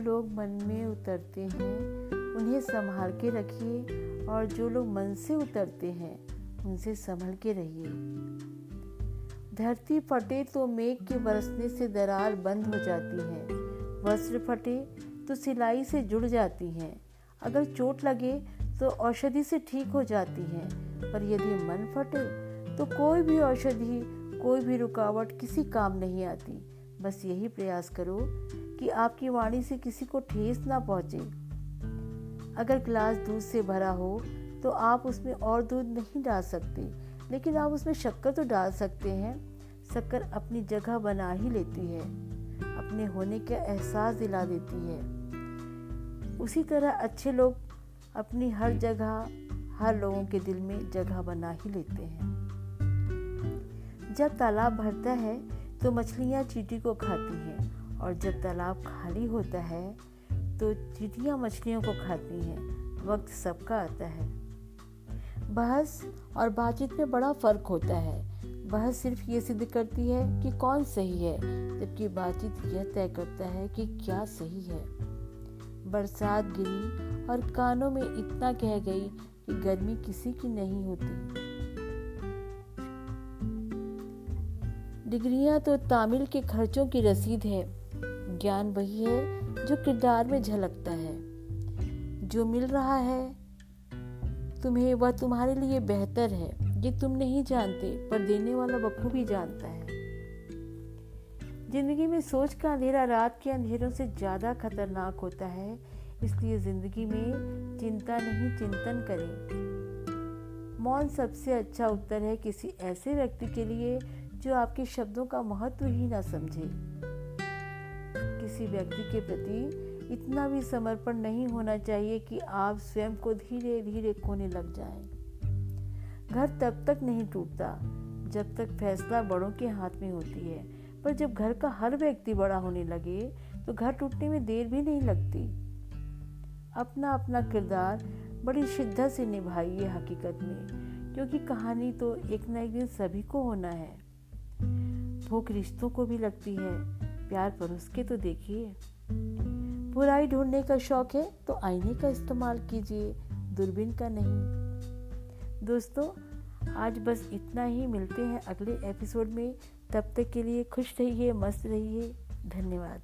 लोग मन में उतरते हैं, उन्हें संभाल के रखिए और जो लोग मन से उतरते हैं, उनसे संभल के रहिए। धरती फटे तो मेघ के बरसने से दरार बंद हो जाती है। वस्त्र फटे तो सिलाई से जुड़ जाती हैं। अगर चोट लगे तो औषधि से ठीक हो जाती हैं। पर यदि मन फटे तो कोई भी औषधि, कोई भी रुकावट किसी काम नहीं आती। बस यही प्रयास करो कि आपकी वाणी से किसी को ठेस ना पहुँचे। अगर गिलास दूध से भरा हो तो आप उसमें और दूध नहीं डाल सकते, लेकिन आप उसमें शक्कर तो डाल सकते हैं। शक्कर अपनी जगह बना ही लेती है, अपने होने का एहसास दिला देती है। उसी तरह अच्छे लोग अपनी हर जगह, हर लोगों के दिल में जगह बना ही लेते हैं। जब तालाब भरता है तो मछलियाँ चीटी को खाती हैं। और जब तालाब खाली होता है तो चीटियाँ मछलियों को खाती हैं। वक्त सबका आता है। बहस और बातचीत में बड़ा फ़र्क होता है। बहस सिर्फ़ ये सिद्ध करती है कि कौन सही है, जबकि बातचीत यह तय करता है कि क्या सही है। बरसात गिरी और कानों में इतना कह गई कि गर्मी किसी की नहीं होती। डिग्रियाँ तो तामिल के खर्चों की रसीद है ज्ञान वही है जो किरदार में झलकता है। जो मिल रहा है, तुम्हें वह तुम्हारे लिए बेहतर है। ये तुम नहीं जानते, पर देने वाला बखूबी जानता है। ज़िंदगी में सोच का अंधेरा रात के अंधेरों से ज़्यादा खतरनाक होता है। इसलिए ज़िंदगी में चिंता नहीं, चिंतन करें। मौन सबसे अच्छा उत्तर है किसी ऐसे व्यक्ति के लिए जो आपके शब्दों का महत्व ही ना समझे। किसी व्यक्ति के प्रति इतना भी समर्पण नहीं होना चाहिए कि आप स्वयं को धीरे धीरे खोने लग जाएँ। घर तब तक नहीं टूटता जब तक फैसला बड़ों के हाथ में होती है। पर जब घर का हर व्यक्ति बड़ा होने लगे तो घर टूटने में देर भी नहीं लगती। अपना अपना किरदार बड़ी शिद्दत से निभाइए हकीकत में, क्योंकि कहानी तो एक न एक दिन सभी को होना है। भूख रिश्तों को भी लगती है। प्यार परोस के तो देखिए। बुराई ढूँढने का शौक है तो आईने का इस्तेमाल कीजिए, दूरबीन का नहीं। दोस्तों, आज बस इतना ही, मिलते हैं अगले एपिसोड में। तब तक के लिए खुश रहिए, मस्त रहिए। धन्यवाद।